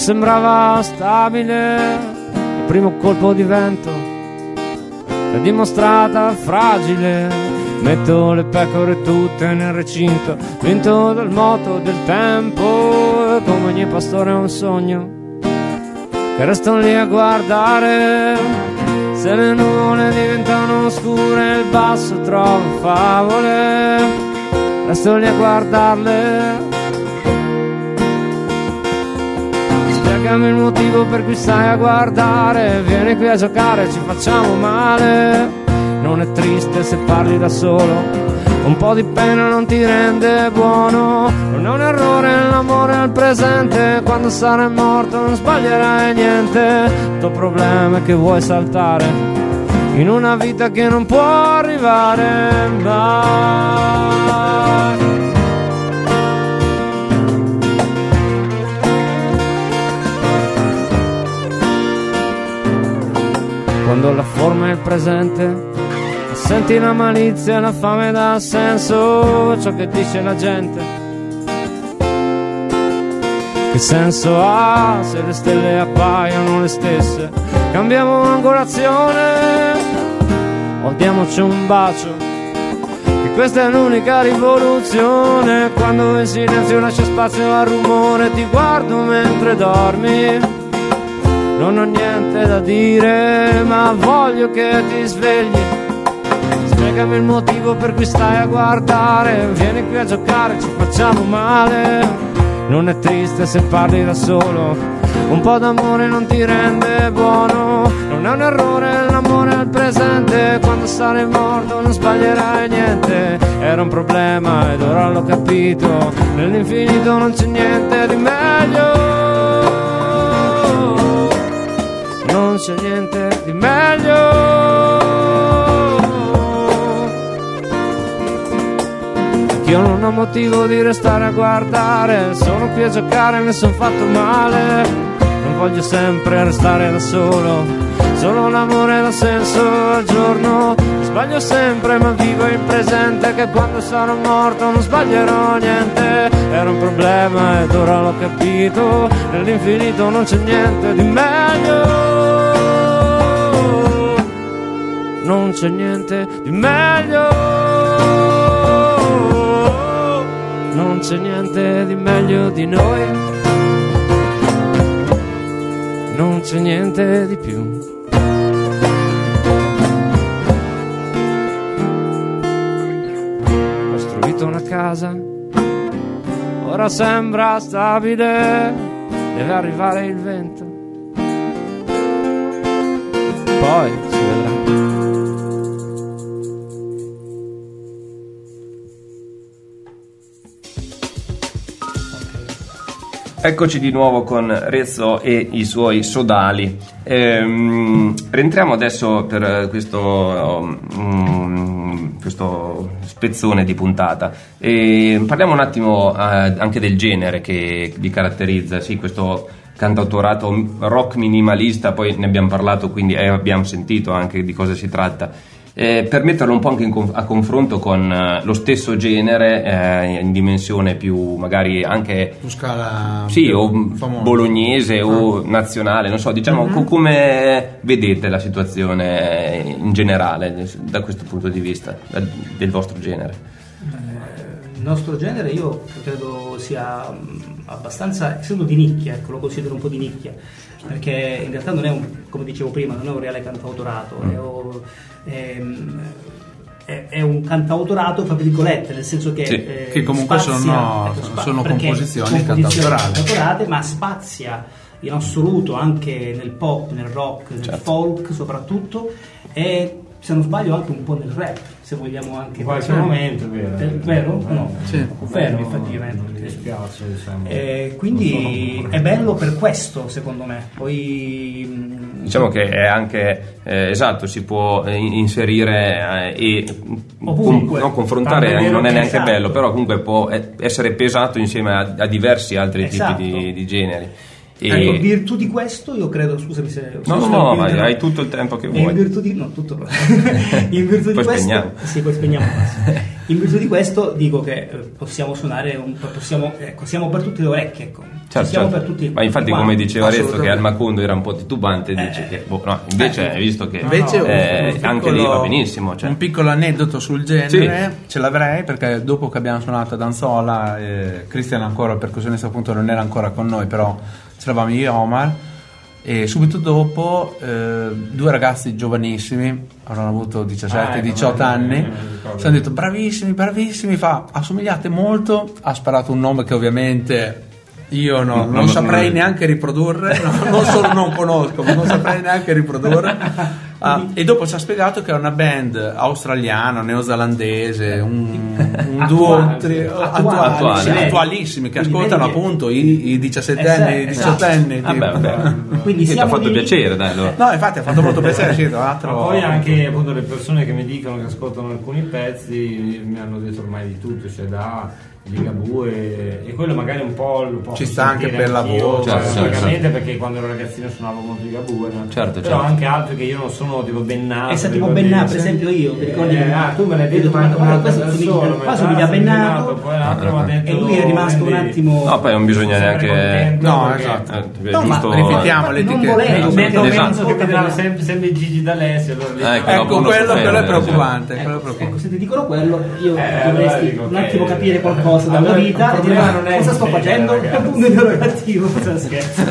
sembrava stabile. Il primo colpo di vento l'ho dimostrata fragile. Metto le pecore tutte nel recinto, vinto dal moto del tempo. Come ogni pastore ha un sogno, che resto lì a guardare. Se le nuvole diventano scure, il basso trova favole. Resto lì a guardarle. Spiegami il motivo per cui stai a guardare. Vieni qui a giocare, ci facciamo male. Non è triste se parli da solo. Un po' di pena non ti rende buono. Non è un errore l'amore al presente. Quando sarai morto non sbaglierai niente. Il tuo problema è che vuoi saltare in una vita che non può arrivare mai. Quando la forma è il presente, senti la malizia la fame dà senso ciò che dice la gente. Che senso ha se le stelle appaiono le stesse? Cambiamo angolazione o diamoci un bacio. Che questa è l'unica rivoluzione. Quando in silenzio lascia spazio al rumore, ti guardo mentre dormi. Non ho niente da dire, ma voglio che ti svegli. Spiegami il motivo per cui stai a guardare. Vieni qui a giocare, ci facciamo male. Non è triste se parli da solo. Un po' d'amore non ti rende buono. Non è un errore l'amore al presente, quando sarai morto non sbaglierai niente. Era un problema ed ora l'ho capito, nell'infinito non c'è niente di meglio. C'è niente di meglio. Io non ho motivo di restare a guardare, sono qui a giocare, mi son fatto male. Non voglio sempre restare da solo, solo l'amore dà senso al giorno. Sbaglio sempre ma vivo il presente che quando sarò morto non sbaglierò niente. Era un problema ed ora l'ho capito, nell'infinito non c'è niente di meglio. Non c'è niente di meglio. Non c'è niente di meglio di noi. Non c'è niente di più. Ho costruito una casa, ora sembra stabile, deve arrivare il vento. Poi Eccoci di nuovo con Rezzo e i suoi sodali. Ehm, rientriamo adesso per questo, um, questo spezzone di puntata e parliamo un attimo eh, anche del genere che vi caratterizza, sì, questo cantautorato rock minimalista, poi ne abbiamo parlato, quindi eh, abbiamo sentito anche di cosa si tratta. Eh, per metterlo un po' anche in conf- a confronto con eh, lo stesso genere eh, in dimensione più magari anche Su scala sì, o famosa. bolognese o nazionale, non so, diciamo co- come vedete la situazione in generale da questo punto di vista da- del vostro genere? Il nostro genere io credo sia mh, abbastanza, essendo di nicchia, ecco, lo considero un po' di nicchia, perché in realtà non è un, come dicevo prima, non è un reale cantautorato, è, o- ehm, è- è un cantautorato fra virgolette, nel senso che, Sì, eh, che comunque spazia- sono- ecco, sono perché composizioni composizioni cantautorate, ma spazia in assoluto anche nel pop, nel rock, nel Certo. folk soprattutto e se non sbaglio anche un po' nel rap, se vogliamo anche In qualche momento, vero. È vero? No. Sì. Vero, No, effettivamente. Mi dispiace, diciamo. Eh, quindi Non è bello per questo, secondo me. Poi mh, Diciamo che è anche eh, esatto, si può eh, inserire eh, e Ovunque. no, confrontare non è che- neanche esatto. bello, però comunque può eh, essere pesato insieme a, a diversi altri Esatto. tipi di, di generi. E- ecco, in virtù di questo, io credo, scusami se. No, no, no, in- vai, hai tutto il tempo che In vuoi. virtù di. No, tutto. in virtù di questo. Sì, poi spegniamo. In virtù di questo dico che eh, possiamo suonare un po'. Possiamo, ecco, siamo per tutte le orecchie, ecco. Certo, siamo certo. per tutti. Ma infatti, quanti. come diceva Rezzo, che al Macondo era un po' titubante, Eh. dice che boh, no, invece hai visto che Invece un- eh, un anche lì piccolo- va benissimo. Cioè. Un piccolo aneddoto sul genere ce l'avrei perché dopo che abbiamo suonato a Danzola, eh, Cristian ancora, il percussionista appunto non era ancora con noi, però c'eravamo io e Omar. E subito dopo eh, due ragazzi giovanissimi, avranno avuto 17-18 Ah, ecco, anni, ci hanno detto bravissimi, bravissimi, fa, assomigliate molto, ha sparato un nome che ovviamente... Io no- non Non- saprei non- neanche riprodurre, no, non solo non conosco, ma non saprei neanche riprodurre. Ah, e dopo ci ha spiegato che è una band australiana, neozelandese, un, un duo Attuale, tri- attuale, attualissimi che Quindi ascoltano appunto i, i 17 anni, i Esatto, 18 anni. Vabbè, tipo. vabbè. Quindi ti ha siamo fatto lì- piacere, dai. allora. No, infatti ha fatto molto piacere, sì, tra Ma poi anche appunto le persone che mi dicono che ascoltano alcuni pezzi mi hanno detto ormai di tutto, cioè da Ligabue e quello magari un po' lo posso Ci sta anche per la anch'io, voce, cioè, certo, perché quando ero ragazzino suonavo molto Ligabue, no? Certo, però certo. anche altri che io non sono tipo Bennato. Esatto, tipo? Bennato, per esempio io, mi ricordi? Eh, ah, tu me l'hai detto, ma ma anche un altro questo da somiglia- solo, qua somiglia a ah, Bennato. poi l'altro ha detto E lui è rimasto un attimo. No, poi non bisogna Sempre neanche. No, esatto. Eh, No, ma giusto. riflettiamo non l'etichetta. volendo, Esatto. metto- Esatto. metto- che vedranno sempre, Gigi D'Alessio lì- Ecco, Ecco, uno quello, è preoccupante. Ecco, preoccupante. se ti dicono quello, io Eh, dovresti un che- attimo capire qualcosa dalla Allora, vita e dire "Ma non è cosa sto facendo? ragazzi." Un interrogativo, cosa scherzo.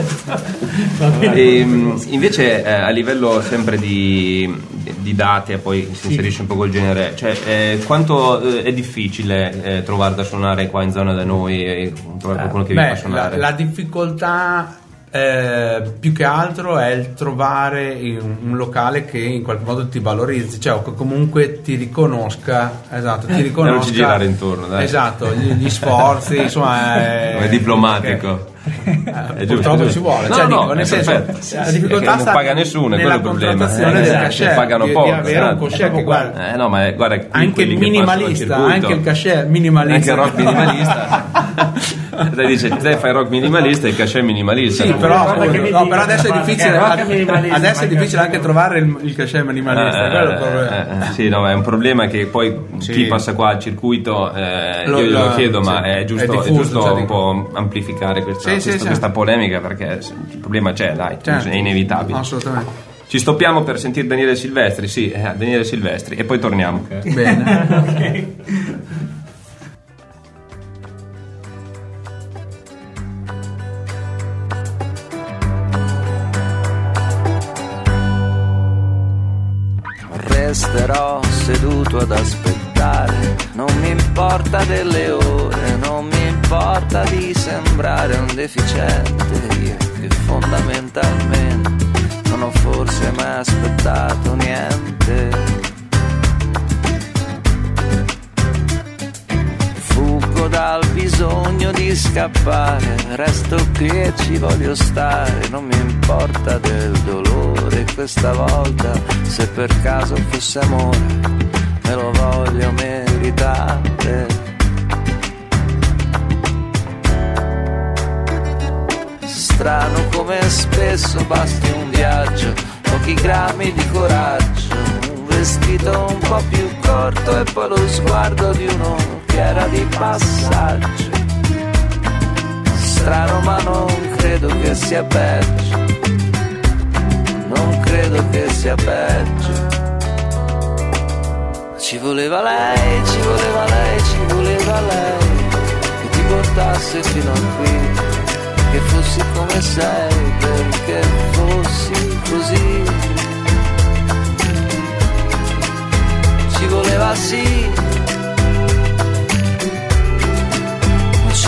E, mh, invece eh, a livello sempre di, di date, poi si inserisce un po' col genere, cioè eh, quanto eh, è difficile eh, trovare da suonare qua in zona da noi e trovare qualcuno che vi fa Beh, la, suonare? la difficoltà eh, più che altro è il trovare un, un locale che in qualche modo ti valorizzi, cioè comunque ti riconosca, esatto, ti riconosca. non ci girare intorno, dai. Esatto, gli, gli sforzi, insomma, è, È diplomatico. eh, purtroppo giusto. ci vuole, No, cioè, no, dico, nel senso, perfetto. la difficoltà non paga nessuno, è quello il problema. Eh, del esatto, cashier, pagano di, poco, di avere un esatto. cashier che guarda, Eh no, ma guarda, anche minimalista, anche il cashier anche minimalista. il rock minimalista. Lei dice, te fai rock minimalista e il cashier minimalista. Sì, però, no, però adesso è difficile, rock ad- minimalista, adesso è difficile che- anche trovare il, il cashier minimalista. Eh, quello è il eh, problema. eh, sì, no, è un problema che poi Sì. chi passa qua al circuito, eh, Lo- io glielo lo- chiedo, sì, ma è giusto, è è diffuso, giusto cioè, un po' amplificare questa, Sì, sì, questa- sì. questa polemica perché il problema c'è, dai, Certo. è inevitabile. Assolutamente. Ci stoppiamo per sentire Daniele Silvestri, sì, eh, Daniele Silvestri, e poi torniamo. Bene. Resterò seduto ad aspettare, non mi importa delle ore, non mi importa di sembrare un deficiente, io che fondamentalmente non ho forse mai aspettato niente. Dal bisogno di scappare, resto qui e ci voglio stare, non mi importa del dolore. Questa volta, se per caso fosse amore, me lo voglio meritare. Strano come spesso basti un viaggio, pochi grammi di coraggio, un vestito un po' più corto e poi lo sguardo di uno era di passaggio. Strano ma non credo che sia peggio, non credo che sia peggio. Ci voleva lei, ci voleva lei, ci voleva lei, che ti portasse fino a qui che fossi come sei, perché fossi così. Ci voleva sì,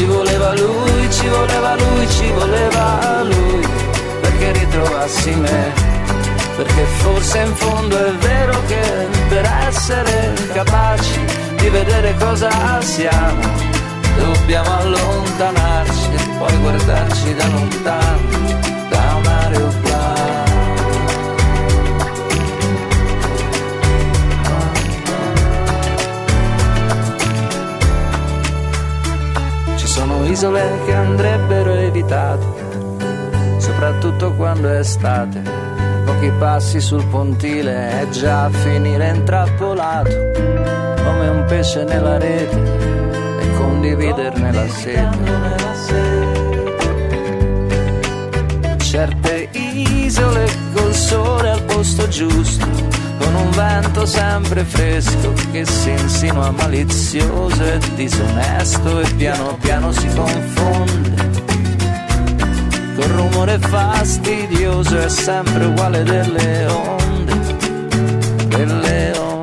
ci voleva lui, ci voleva lui, ci voleva lui, perché ritrovassi me. Perché forse in fondo è vero che per essere capaci di vedere cosa siamo, dobbiamo allontanarci e poi guardarci da lontano, isole che andrebbero evitate, soprattutto quando è estate. Pochi passi sul pontile è già a finire intrappolato, come un pesce nella rete e condividerne la sete. Certe isole col sole al posto giusto, con un vento sempre fresco che si insinua malizioso e disonesto e piano piano si confonde. Col rumore fastidioso è sempre uguale delle onde, delle onde.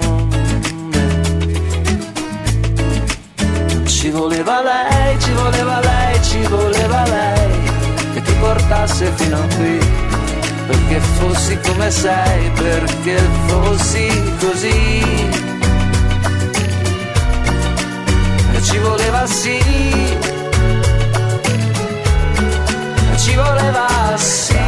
Ci voleva lei, ci voleva lei, ci voleva lei che ti portasse fino a qui. Perché fossi come sei, perché fossi così. E ci voleva sì, ci voleva sì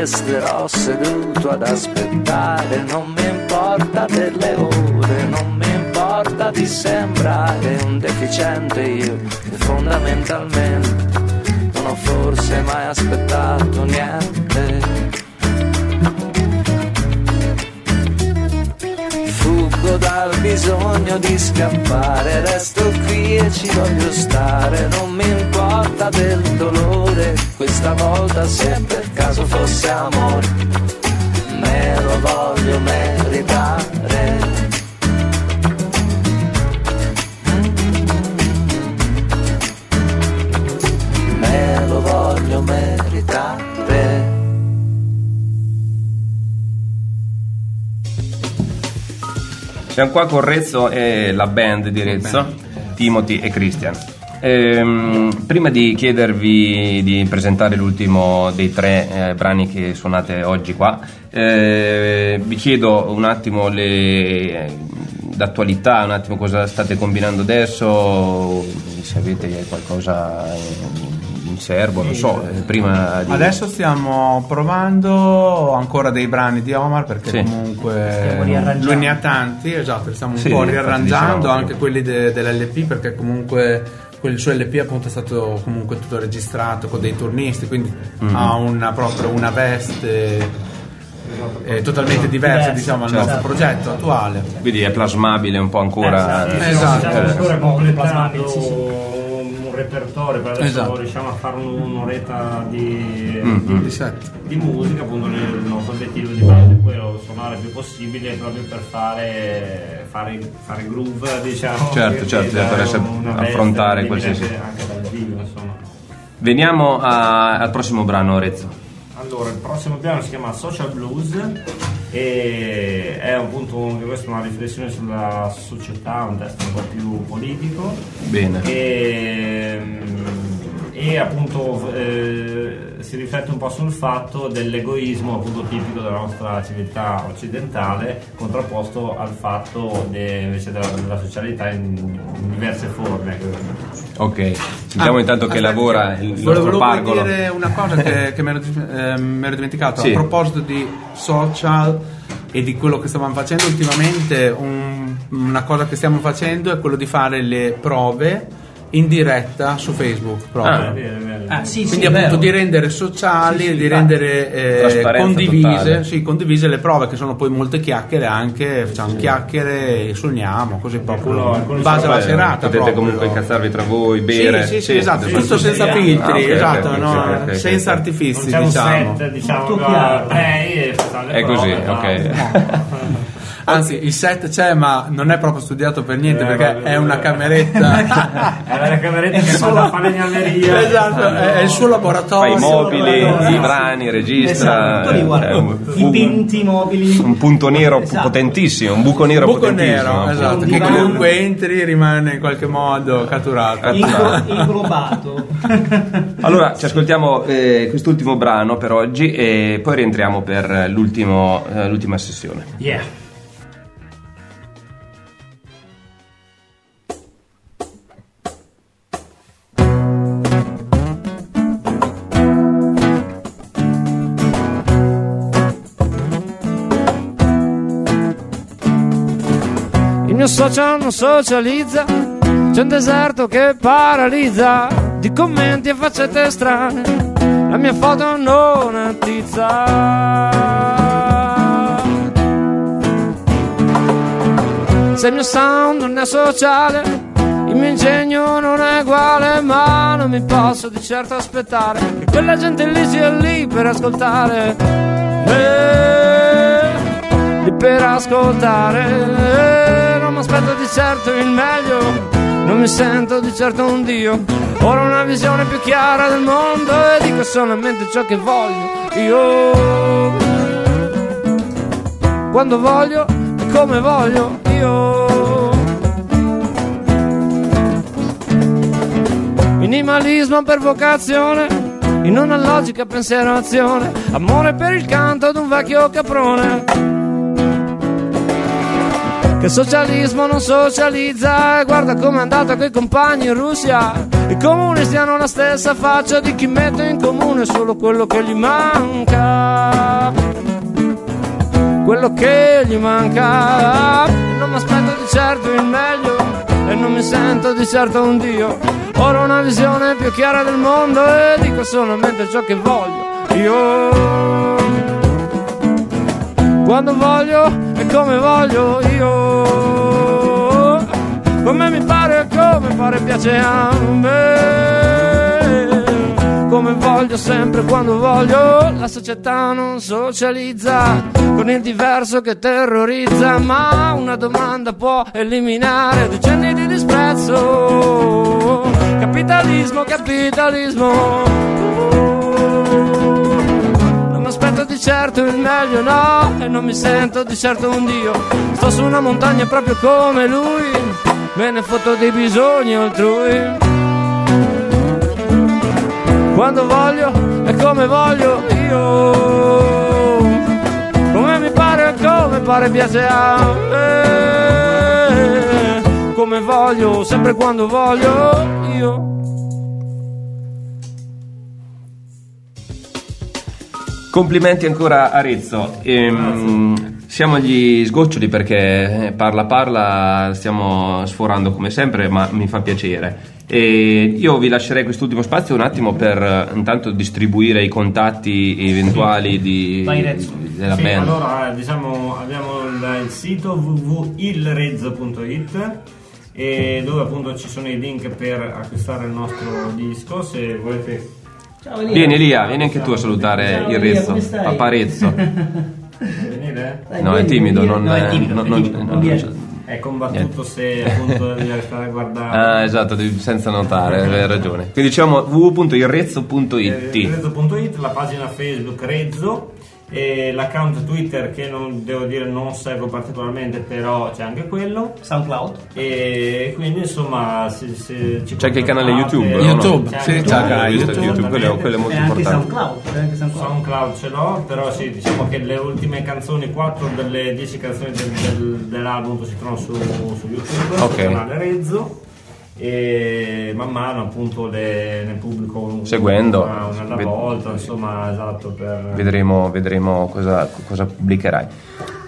resterò seduto ad aspettare, non mi importa delle ore, non mi importa di sembrare un deficiente io, fondamentalmente non ho forse mai aspettato niente. Dal bisogno di scappare, resto qui e ci voglio stare, non mi importa del dolore, questa volta se per caso fosse amore, me lo voglio meritare. Siamo qua con Rezzo e la band di Rezzo, Timothy e Christian. Ehm, prima di chiedervi di presentare l'ultimo dei tre eh, brani che suonate oggi qua, eh, vi chiedo un attimo le, d'attualità, un attimo cosa state combinando adesso, se avete qualcosa in, serbo, non so, eh, prima di... Adesso stiamo provando ancora dei brani di Omar perché Sì. comunque lui ne ha tanti, esatto, li stiamo un Sì, po' riarrangiando, dicevamo anche quelli de- dell'LP perché comunque quel suo LP appunto è stato comunque tutto registrato con dei turnisti, quindi Mhm. ha una proprio una veste eh, totalmente diversa Diversa, diciamo al certo. nostro progetto attuale. Quindi è plasmabile un po' ancora. Esatto. Esatto. Eh, plasmabile, sì, sì. un repertorio, per adesso Esatto. riusciamo a fare un- un'oretta di, Mhm. Di di musica, appunto il nostro obiettivo di base è quello suonare il più possibile proprio per fare, fare, fare groove, diciamo. Certo, certo, che per essere- affrontare qualsiasi- Anche dal vivo, insomma. Veniamo a- al prossimo brano, Rezzo. Allora, il prossimo piano si chiama Social Blues e è appunto anche questa una riflessione sulla società, un testo un po' più politico Bene. e, e appunto eh, si riflette un po' sul fatto dell'egoismo appunto tipico della nostra civiltà occidentale contrapposto al fatto de- invece della, della socialità in, in diverse forme. Ok, sentiamo Ah, intanto che aspetta, lavora il volevo- nostro volevo pargolo. dire una cosa che, che mi, ero, eh, mi ero dimenticato Sì. a proposito di social e di quello che stavamo facendo ultimamente un- una cosa che stiamo facendo è quello di fare le prove in diretta su Facebook proprio. Ah. Bene, bene. Ah, sì, quindi sì, appunto vero. di rendere sociali Sì, sì, di rendere eh, condivise, condivise le prove che sono poi molte chiacchiere anche facciamo chiacchiere e suoniamo così proprio quello in base alla serata Potete proprio. comunque incazzarvi tra voi, bere. Sì, sì, sì, esatto, sì, tutto sì, senza sì, filtri, ah, ok, esatto, ok, no, ok, ok, ok, senza artifici, c'è un diciamo. set diciamo play e facciamo le È così, prove, ok. no? Anzi, il set c'è, ma non è proprio studiato per niente Eh, perché vabbè, è una cameretta. È la cameretta che fa da falegnameria. esatto, è, è il suo Fa laboratorio. i mobili, i brani, registra. Esatto, tutto lì, guarda, eh, un- i penti mobili. un punto nero Esatto. potentissimo, un buco nero Buco potentissimo. nero, esatto, che divano. comunque entri rimane in qualche modo catturato. Inglo- inglobato. Allora, ci ascoltiamo eh, quest'ultimo brano per oggi e poi rientriamo per l'ultimo, eh, l'ultima sessione. Yeah. Social non socializza, c'è un deserto che paralizza di commenti e faccette strane. La mia foto non attizza. Se il mio sound non è sociale, il mio ingegno non è uguale, ma non mi posso di certo aspettare che quella gente lì sia lì per ascoltare. Eh, lì per ascoltare. Eh, aspetto di certo il meglio, non mi sento di certo un dio. Ora ho una visione più chiara del mondo e dico solamente ciò che voglio. Io quando voglio e come voglio io. Minimalismo per vocazione, in una logica pensiero azione, amore per il canto d'un vecchio caprone. Che socialismo non socializza, e guarda com'è andata coi compagni in Russia. I comunisti hanno la stessa faccia di chi mette in comune solo quello che gli manca quello che gli manca. Non mi aspetto di certo il meglio e non mi sento di certo un dio. Ora ho una visione più chiara del mondo e dico solamente ciò che voglio. Io quando voglio e come voglio io. Come mi pare come pare piace a me. Come voglio sempre quando voglio la società non socializza con il diverso che terrorizza ma una domanda può eliminare decenni di disprezzo. Capitalismo capitalismo. Non mi aspetto di certo il meglio, no, e non mi sento di certo un dio. Sto su una montagna proprio come lui, me ne fotto dei bisogni altrui. Quando voglio e come voglio io, come mi pare e come pare piace a me, come voglio, sempre quando voglio io. Complimenti ancora a Rezzo. Ehm, siamo agli sgoccioli perché eh, parla parla stiamo sforando come sempre, ma mi fa piacere. E io vi lascerei quest'ultimo spazio un attimo per eh, intanto distribuire i contatti eventuali di, della Sì, band. allora diciamo abbiamo il, il sito www.ilrezzo.it e dove appunto ci sono i link per acquistare il nostro disco se volete Ciao Elia. Vieni Elia, vieni anche tu a salutare Ciao, il Rezzo, papà Rezzo. Dai, No, è timido, non, No, è timido, non- è non- timido, non- non è combattuto se appunto devi restare a guardare Ah, esatto, senza notare, hai ragione. Quindi diciamo www.irrezzo.it. Rezzo.it, la pagina Facebook Rezzo e l'account Twitter che non devo dire non seguo particolarmente però c'è anche quello SoundCloud. e quindi insomma se, se ci C'è anche il canale YouTube, no? YouTube, C'è YouTube, YouTube, YouTube, quello- quello è molto E anche importante. SoundCloud. c'è anche SoundCloud. SoundCloud ce l'ho, però sì, diciamo che le ultime canzoni, 4 delle 10 canzoni del- del- dell'album si trovano su, su YouTube, Ok. sul canale Rezzo e man mano appunto le, ne pubblico un- Seguendo. una, una alla Ved- volta, insomma, esatto, per... Vedremo, vedremo cosa, cosa pubblicherai.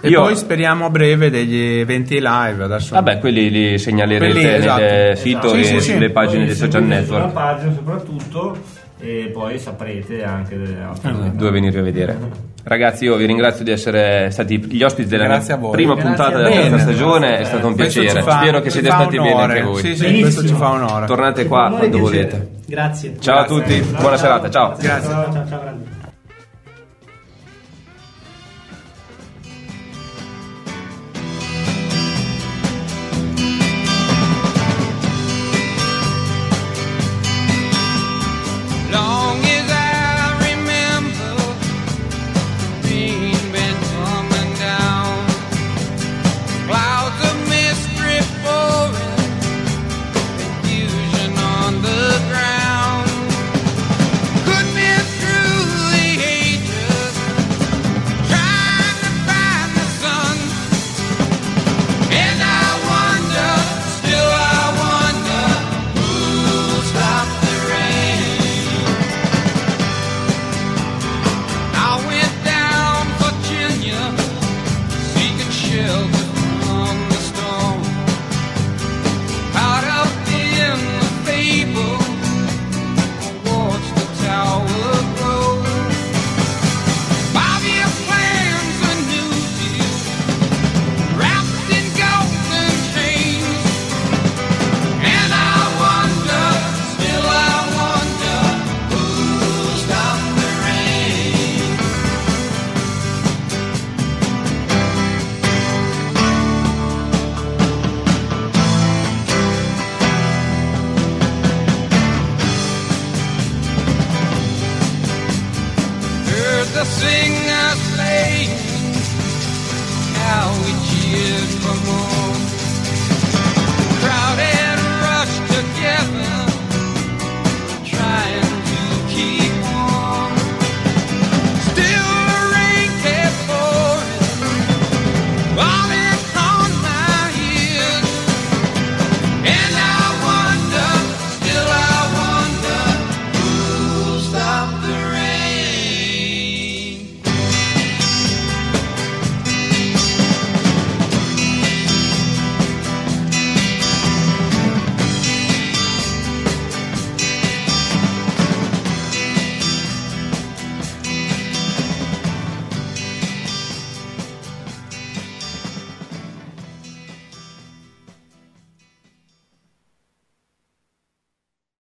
E Io- poi speriamo a breve degli eventi live. Adesso Vabbè, quelli li segnalerete Quelli, nel esatto. sito Sì, e sì, sì. sulle pagine Poi dei social seguite Sulla network pagina soprattutto e poi saprete anche delle altre Ah, dove venire a vedere. Ragazzi, io vi ringrazio di essere stati gli ospiti della Grazie prima Grazie puntata della terza Bene. stagione, è stato un Questo piacere. fa- Spero che siete stati bene anche voi. Sì, sì, questo ci fa onore. Tornate qua quando piacere. volete. Grazie. Ciao a tutti, buona serata, ciao. Grazie. Ciao, ciao, ciao.